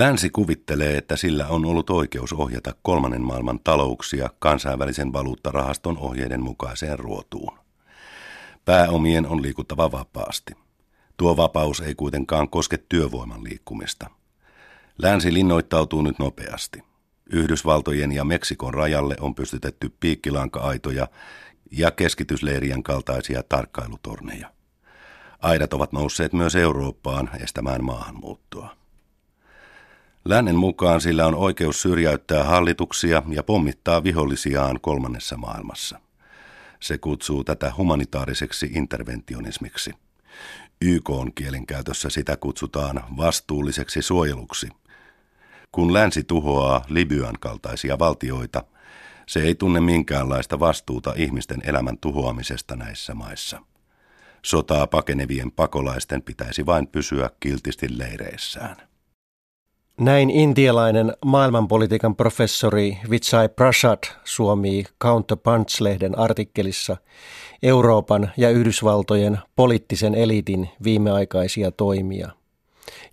Länsi kuvittelee, että sillä on ollut oikeus ohjata kolmannen maailman talouksia kansainvälisen valuuttarahaston ohjeiden mukaiseen ruotuun. Pääomien on liikuttava vapaasti. Tuo vapaus ei kuitenkaan koske työvoiman liikkumista. Länsi linnoittautuu nyt nopeasti. Yhdysvaltojen ja Meksikon rajalle on pystytetty piikkilanka-aitoja ja keskitysleirien kaltaisia tarkkailutorneja. Aidat ovat nousseet myös Eurooppaan estämään maahanmuuttoa. Lännen mukaan sillä on oikeus syrjäyttää hallituksia ja pommittaa vihollisiaan kolmannessa maailmassa. Se kutsuu tätä humanitaariseksi interventionismiksi. YK on kielenkäytössä sitä kutsutaan vastuulliseksi suojeluksi. Kun länsi tuhoaa Libyan kaltaisia valtioita, se ei tunne minkäänlaista vastuuta ihmisten elämän tuhoamisesta näissä maissa. Sotaa pakenevien pakolaisten pitäisi vain pysyä kiltisti leireissään. Näin intialainen maailmanpolitiikan professori Vijay Prasad suomii Counterpunch-lehden artikkelissa Euroopan ja Yhdysvaltojen poliittisen eliitin viimeaikaisia toimia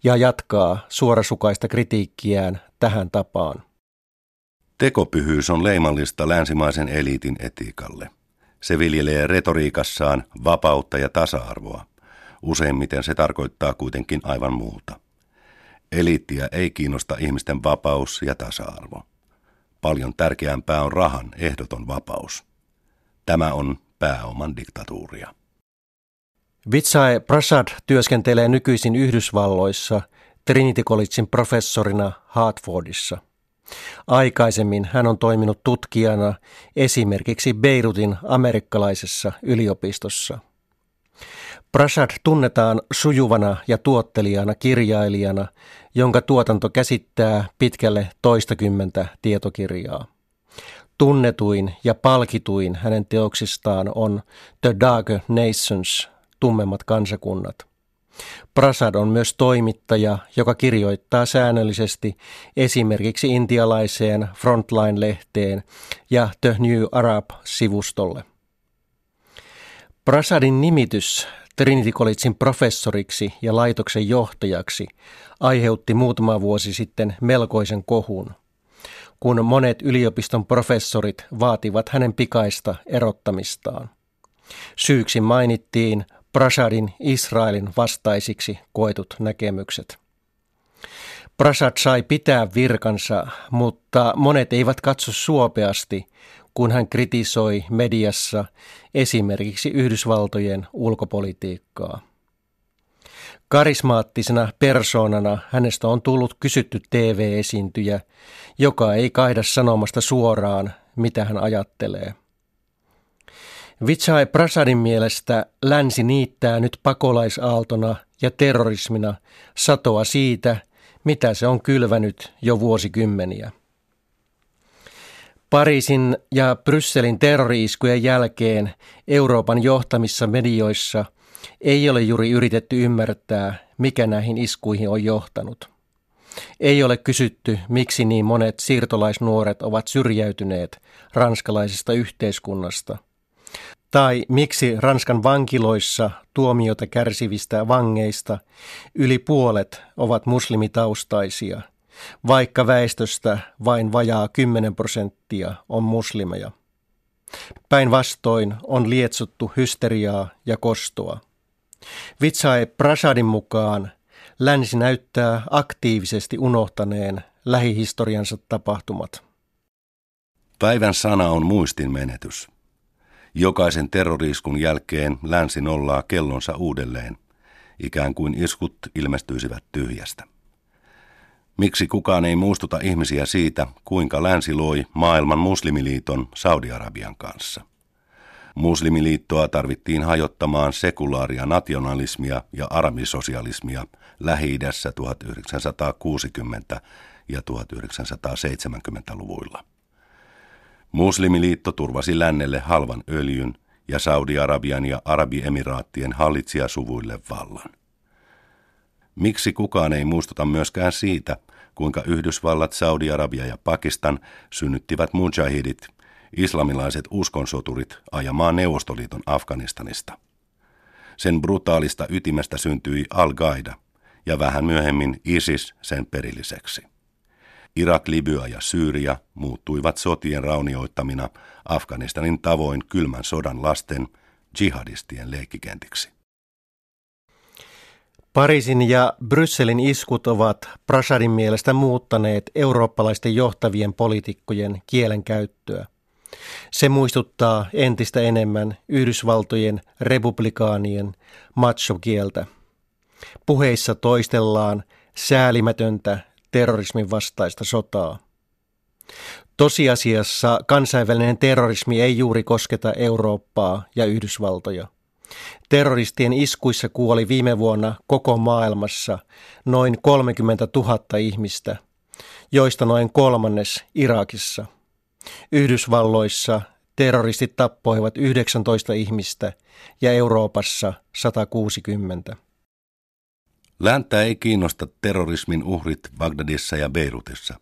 ja jatkaa suorasukaista kritiikkiään tähän tapaan. Tekopyhyys on leimallista länsimaisen eliitin etiikalle. Se viljelee retoriikassaan vapautta ja tasa-arvoa. Useimmiten se tarkoittaa kuitenkin aivan muuta. Eliittiä ei kiinnosta ihmisten vapaus ja tasa-arvo. Paljon tärkeämpää on rahan ehdoton vapaus. Tämä on pääoman diktatuuria. Vitsai Prasad työskentelee nykyisin Yhdysvalloissa Trinity Collegein professorina Hartfordissa. Aikaisemmin hän on toiminut tutkijana esimerkiksi Beirutin amerikkalaisessa yliopistossa. Prasad tunnetaan sujuvana ja tuottelijana kirjailijana, jonka tuotanto käsittää pitkälle toistakymmentä tietokirjaa. Tunnetuin ja palkituin hänen teoksistaan on The Darker Nations, tummemmat kansakunnat. Prasad on myös toimittaja, joka kirjoittaa säännöllisesti esimerkiksi intialaiseen Frontline-lehteen ja The New Arab-sivustolle. Prasadin nimitys Trinity Collegein professoriksi ja laitoksen johtajaksi aiheutti muutama vuosi sitten melkoisen kohun, kun monet yliopiston professorit vaativat hänen pikaista erottamistaan. Syyksi mainittiin Prasadin Israelin vastaisiksi koetut näkemykset. Prasad sai pitää virkansa, mutta monet eivät katso suopeasti, kun hän kritisoi mediassa esimerkiksi Yhdysvaltojen ulkopolitiikkaa. Karismaattisena persoonana hänestä on tullut kysytty TV-esiintyjä, joka ei kaida sanomasta suoraan, mitä hän ajattelee. Vitsai Prasadin mielestä länsi niittää nyt pakolaisaaltona ja terrorismina satoa siitä, mitä se on kylvänyt jo vuosikymmeniä. Pariisin ja Brysselin terroriiskujen jälkeen Euroopan johtamissa medioissa ei ole juuri yritetty ymmärtää, mikä näihin iskuihin on johtanut. Ei ole kysytty, miksi niin monet siirtolaisnuoret ovat syrjäytyneet ranskalaisesta yhteiskunnasta. Tai miksi Ranskan vankiloissa tuomiota kärsivistä vangeista yli puolet ovat muslimitaustaisia – vaikka väestöstä vain vajaa 10 prosenttia on muslimeja. Päinvastoin on lietsuttu hysteriaa ja kostoa. Vitsai Prasadin mukaan länsi näyttää aktiivisesti unohtaneen lähihistoriansa tapahtumat. Päivän sana on muistin menetys. Jokaisen terroriiskun jälkeen länsi nollaa kellonsa uudelleen, ikään kuin iskut ilmestyisivät tyhjästä. Miksi kukaan ei muistuta ihmisiä siitä, kuinka länsi loi maailman muslimiliiton Saudi-Arabian kanssa? Muslimiliittoa tarvittiin hajottamaan sekulaaria nationalismia ja arabisosialismia Lähi-idässä 1960- ja 1970-luvuilla. Muslimiliitto turvasi lännelle halvan öljyn ja Saudi-Arabian ja Arabiemiraattien hallitsijasuvuille vallan. Miksi kukaan ei muistuta myöskään siitä, kuinka Yhdysvallat, Saudi-Arabia ja Pakistan synnyttivät mujahidit, islamilaiset uskonsoturit, ajamaan Neuvostoliiton Afganistanista. Sen brutaalista ytimestä syntyi Al-Qaida, ja vähän myöhemmin ISIS sen perilliseksi. Irak, Libya ja Syyria muuttuivat sotien raunioittamina Afganistanin tavoin kylmän sodan lasten jihadistien leikkikentiksi. Pariisin ja Brysselin iskut ovat Prasadin mielestä muuttaneet eurooppalaisten johtavien poliitikkojen kielenkäyttöä. Se muistuttaa entistä enemmän Yhdysvaltojen republikaanien macho-kieltä. Puheissa toistellaan säälimätöntä terrorismin vastaista sotaa. Tosiasiassa kansainvälinen terrorismi ei juuri kosketa Eurooppaa ja Yhdysvaltoja. Terroristien iskuissa kuoli viime vuonna koko maailmassa noin 30 000 ihmistä, joista noin kolmannes Irakissa. Yhdysvalloissa terroristit tappoivat 19 ihmistä ja Euroopassa 160. Länttä ei kiinnosta terrorismin uhrit Bagdadissa ja Beirutissa.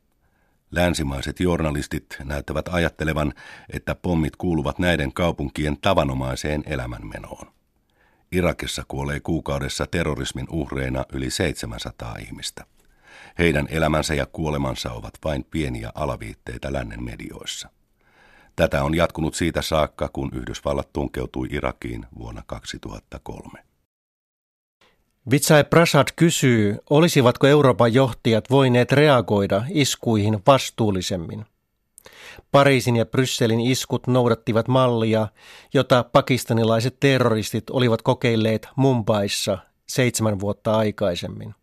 Länsimaiset journalistit näyttävät ajattelevan, että pommit kuuluvat näiden kaupunkien tavanomaiseen elämänmenoon. Irakissa kuolee kuukaudessa terrorismin uhreina yli 700 ihmistä. Heidän elämänsä ja kuolemansa ovat vain pieniä alaviitteitä lännen medioissa. Tätä on jatkunut siitä saakka, kun Yhdysvallat tunkeutui Irakiin vuonna 2003. Vitsai Prasad kysyy, olisivatko Euroopan johtajat voineet reagoida iskuihin vastuullisemmin. Pariisin ja Brysselin iskut noudattivat mallia, jota pakistanilaiset terroristit olivat kokeilleet Mumbaissa seitsemän vuotta aikaisemmin.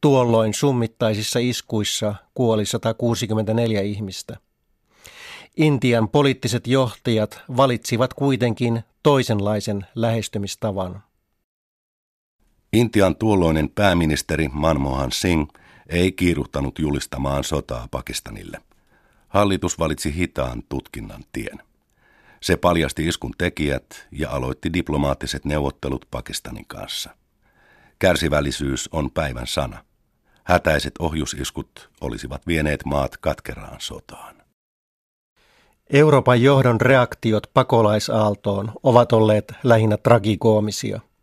Tuolloin summittaisissa iskuissa kuoli 164 ihmistä. Intian poliittiset johtajat valitsivat kuitenkin toisenlaisen lähestymistavan. Intian tuolloinen pääministeri Manmohan Singh ei kiiruhtanut julistamaan sotaa Pakistanille. Hallitus valitsi hitaan tutkinnan tien. Se paljasti iskun tekijät ja aloitti diplomaattiset neuvottelut Pakistanin kanssa. Kärsivällisyys on päivän sana. Hätäiset ohjusiskut olisivat vieneet maat katkeraan sotaan. Euroopan johdon reaktiot pakolaisaaltoon ovat olleet lähinnä tragikoomisia –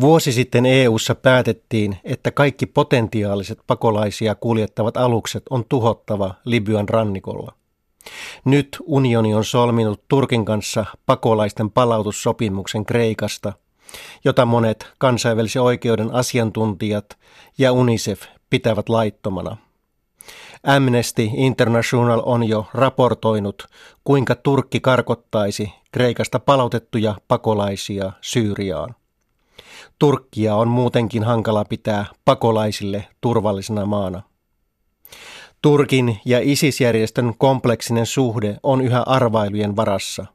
Vuosi sitten EU:ssa päätettiin, että kaikki potentiaaliset pakolaisia kuljettavat alukset on tuhottava Libyan rannikolla. Nyt unioni on solminut Turkin kanssa pakolaisten palautussopimuksen Kreikasta, jota monet kansainvälisen oikeuden asiantuntijat ja UNICEF pitävät laittomana. Amnesty International on jo raportoinut, kuinka Turkki karkottaisi Kreikasta palautettuja pakolaisia Syyriaan. Turkkia on muutenkin hankala pitää pakolaisille turvallisena maana. Turkin ja ISIS-järjestön kompleksinen suhde on yhä arvailujen varassa.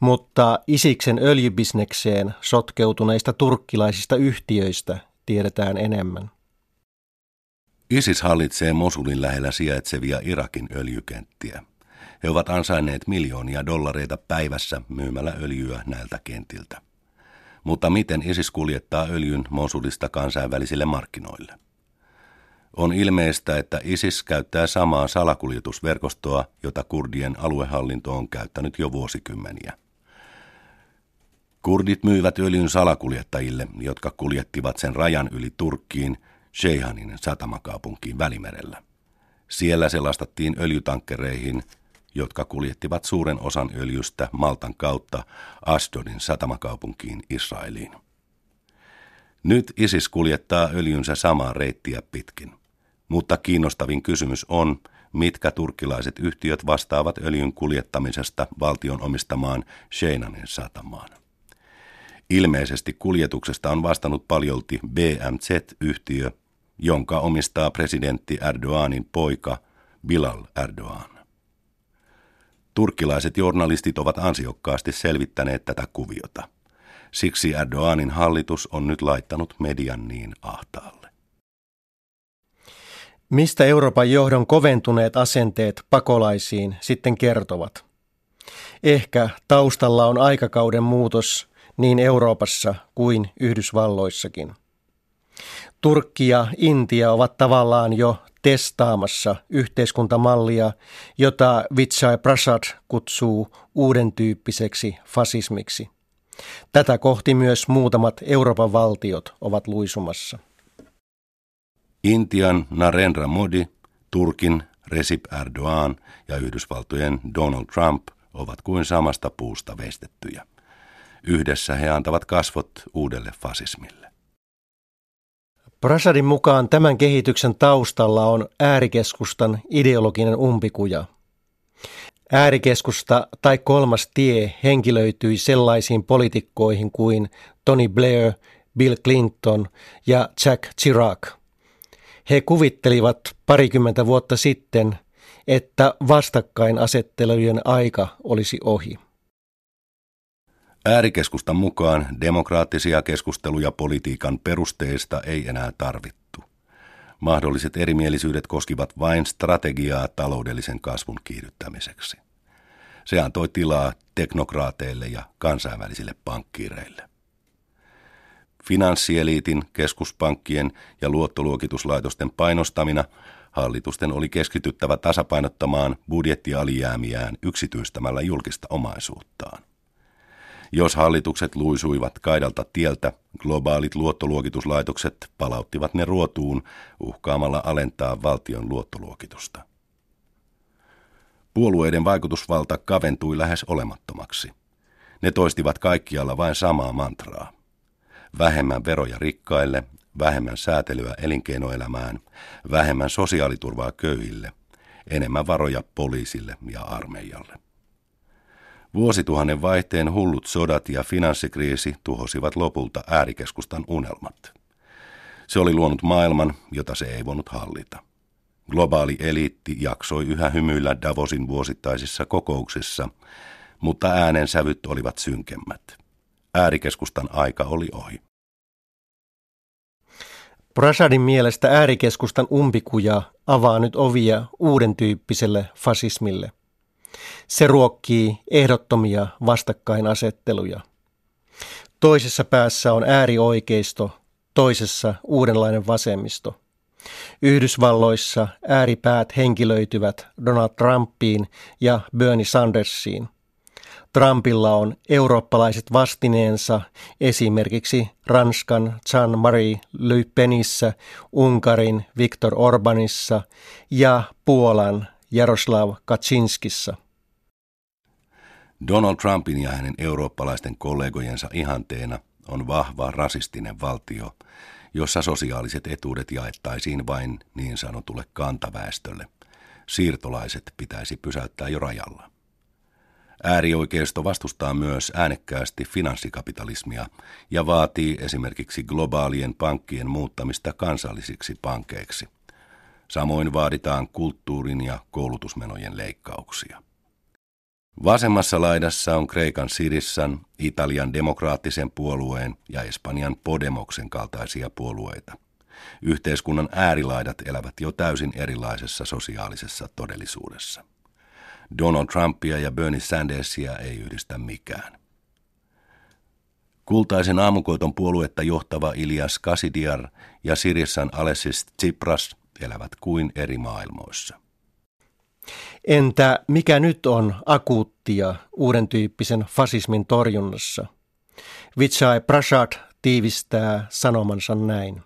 Mutta Isiksen öljybisnekseen sotkeutuneista turkkilaisista yhtiöistä tiedetään enemmän. ISIS hallitsee Mosulin lähellä sijaitsevia Irakin öljykenttiä. He ovat ansainneet miljoonia dollareita päivässä myymällä öljyä näiltä kentiltä mutta miten ISIS kuljettaa öljyn Mosulista kansainvälisille markkinoille? On ilmeistä, että ISIS käyttää samaa salakuljetusverkostoa, jota kurdien aluehallinto on käyttänyt jo vuosikymmeniä. Kurdit myivät öljyn salakuljettajille, jotka kuljettivat sen rajan yli Turkkiin, Sheihanin satamakaupunkiin Välimerellä. Siellä se lastattiin öljytankkereihin jotka kuljettivat suuren osan öljystä Maltan kautta Asdodin satamakaupunkiin Israeliin. Nyt ISIS kuljettaa öljynsä samaa reittiä pitkin. Mutta kiinnostavin kysymys on, mitkä turkkilaiset yhtiöt vastaavat öljyn kuljettamisesta valtion omistamaan Sheinanin satamaan. Ilmeisesti kuljetuksesta on vastannut paljolti BMZ-yhtiö, jonka omistaa presidentti Erdoganin poika Bilal Erdogan. Turkkilaiset journalistit ovat ansiokkaasti selvittäneet tätä kuviota. Siksi Erdoganin hallitus on nyt laittanut median niin ahtaalle. Mistä Euroopan johdon koventuneet asenteet pakolaisiin sitten kertovat? Ehkä taustalla on aikakauden muutos niin Euroopassa kuin Yhdysvalloissakin. Turkki ja Intia ovat tavallaan jo testaamassa yhteiskuntamallia, jota Vitsai Prasad kutsuu uuden tyyppiseksi fasismiksi. Tätä kohti myös muutamat Euroopan valtiot ovat luisumassa. Intian Narendra Modi, Turkin Recep Erdogan ja Yhdysvaltojen Donald Trump ovat kuin samasta puusta veistettyjä. Yhdessä he antavat kasvot uudelle fasismille. Prasadin mukaan tämän kehityksen taustalla on äärikeskustan ideologinen umpikuja. Äärikeskusta tai kolmas tie henkilöityi sellaisiin poliitikkoihin kuin Tony Blair, Bill Clinton ja Jack Chirac. He kuvittelivat parikymmentä vuotta sitten, että vastakkainasettelujen aika olisi ohi. Äärikeskustan mukaan demokraattisia keskusteluja politiikan perusteista ei enää tarvittu. Mahdolliset erimielisyydet koskivat vain strategiaa taloudellisen kasvun kiihdyttämiseksi. Se antoi tilaa teknokraateille ja kansainvälisille pankkiireille. Finanssieliitin, keskuspankkien ja luottoluokituslaitosten painostamina hallitusten oli keskityttävä tasapainottamaan budjettialijäämiään yksityistämällä julkista omaisuuttaan. Jos hallitukset luisuivat kaidalta tieltä, globaalit luottoluokituslaitokset palauttivat ne ruotuun uhkaamalla alentaa valtion luottoluokitusta. Puolueiden vaikutusvalta kaventui lähes olemattomaksi. Ne toistivat kaikkialla vain samaa mantraa. Vähemmän veroja rikkaille, vähemmän säätelyä elinkeinoelämään, vähemmän sosiaaliturvaa köyhille, enemmän varoja poliisille ja armeijalle. Vuosituhannen vaihteen hullut sodat ja finanssikriisi tuhosivat lopulta äärikeskustan unelmat. Se oli luonut maailman, jota se ei voinut hallita. Globaali eliitti jaksoi yhä hymyillä Davosin vuosittaisissa kokouksissa, mutta äänensävyt olivat synkemmät. Äärikeskustan aika oli ohi. Prasadin mielestä äärikeskustan umpikuja avaa nyt ovia uuden tyyppiselle fasismille. Se ruokkii ehdottomia vastakkainasetteluja. Toisessa päässä on äärioikeisto, toisessa uudenlainen vasemmisto. Yhdysvalloissa ääripäät henkilöityvät Donald Trumpiin ja Bernie Sandersiin – Trumpilla on eurooppalaiset vastineensa esimerkiksi Ranskan Jean-Marie Le Penissä, Unkarin Viktor Orbanissa ja Puolan Jaroslav Kaczynskissa. Donald Trumpin ja hänen eurooppalaisten kollegojensa ihanteena on vahva rasistinen valtio, jossa sosiaaliset etuudet jaettaisiin vain niin sanotulle kantaväestölle. Siirtolaiset pitäisi pysäyttää jo rajalla. Äärioikeisto vastustaa myös äänekkäästi finanssikapitalismia ja vaatii esimerkiksi globaalien pankkien muuttamista kansallisiksi pankeiksi. Samoin vaaditaan kulttuurin ja koulutusmenojen leikkauksia. Vasemmassa laidassa on Kreikan Sirissan, Italian demokraattisen puolueen ja Espanjan Podemoksen kaltaisia puolueita. Yhteiskunnan äärilaidat elävät jo täysin erilaisessa sosiaalisessa todellisuudessa. Donald Trumpia ja Bernie Sandersia ei yhdistä mikään. Kultaisen aamukoiton puoluetta johtava Ilias Kasidiar ja Sirissan Alessis Tsipras elävät kuin eri maailmoissa. Entä mikä nyt on akuuttia uuden tyyppisen fasismin torjunnassa? Vitsai Prasad tiivistää sanomansa näin.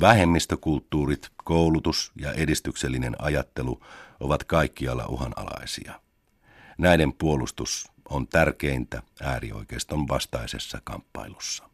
Vähemmistökulttuurit, koulutus ja edistyksellinen ajattelu ovat kaikkialla uhanalaisia. Näiden puolustus on tärkeintä äärioikeiston vastaisessa kamppailussa.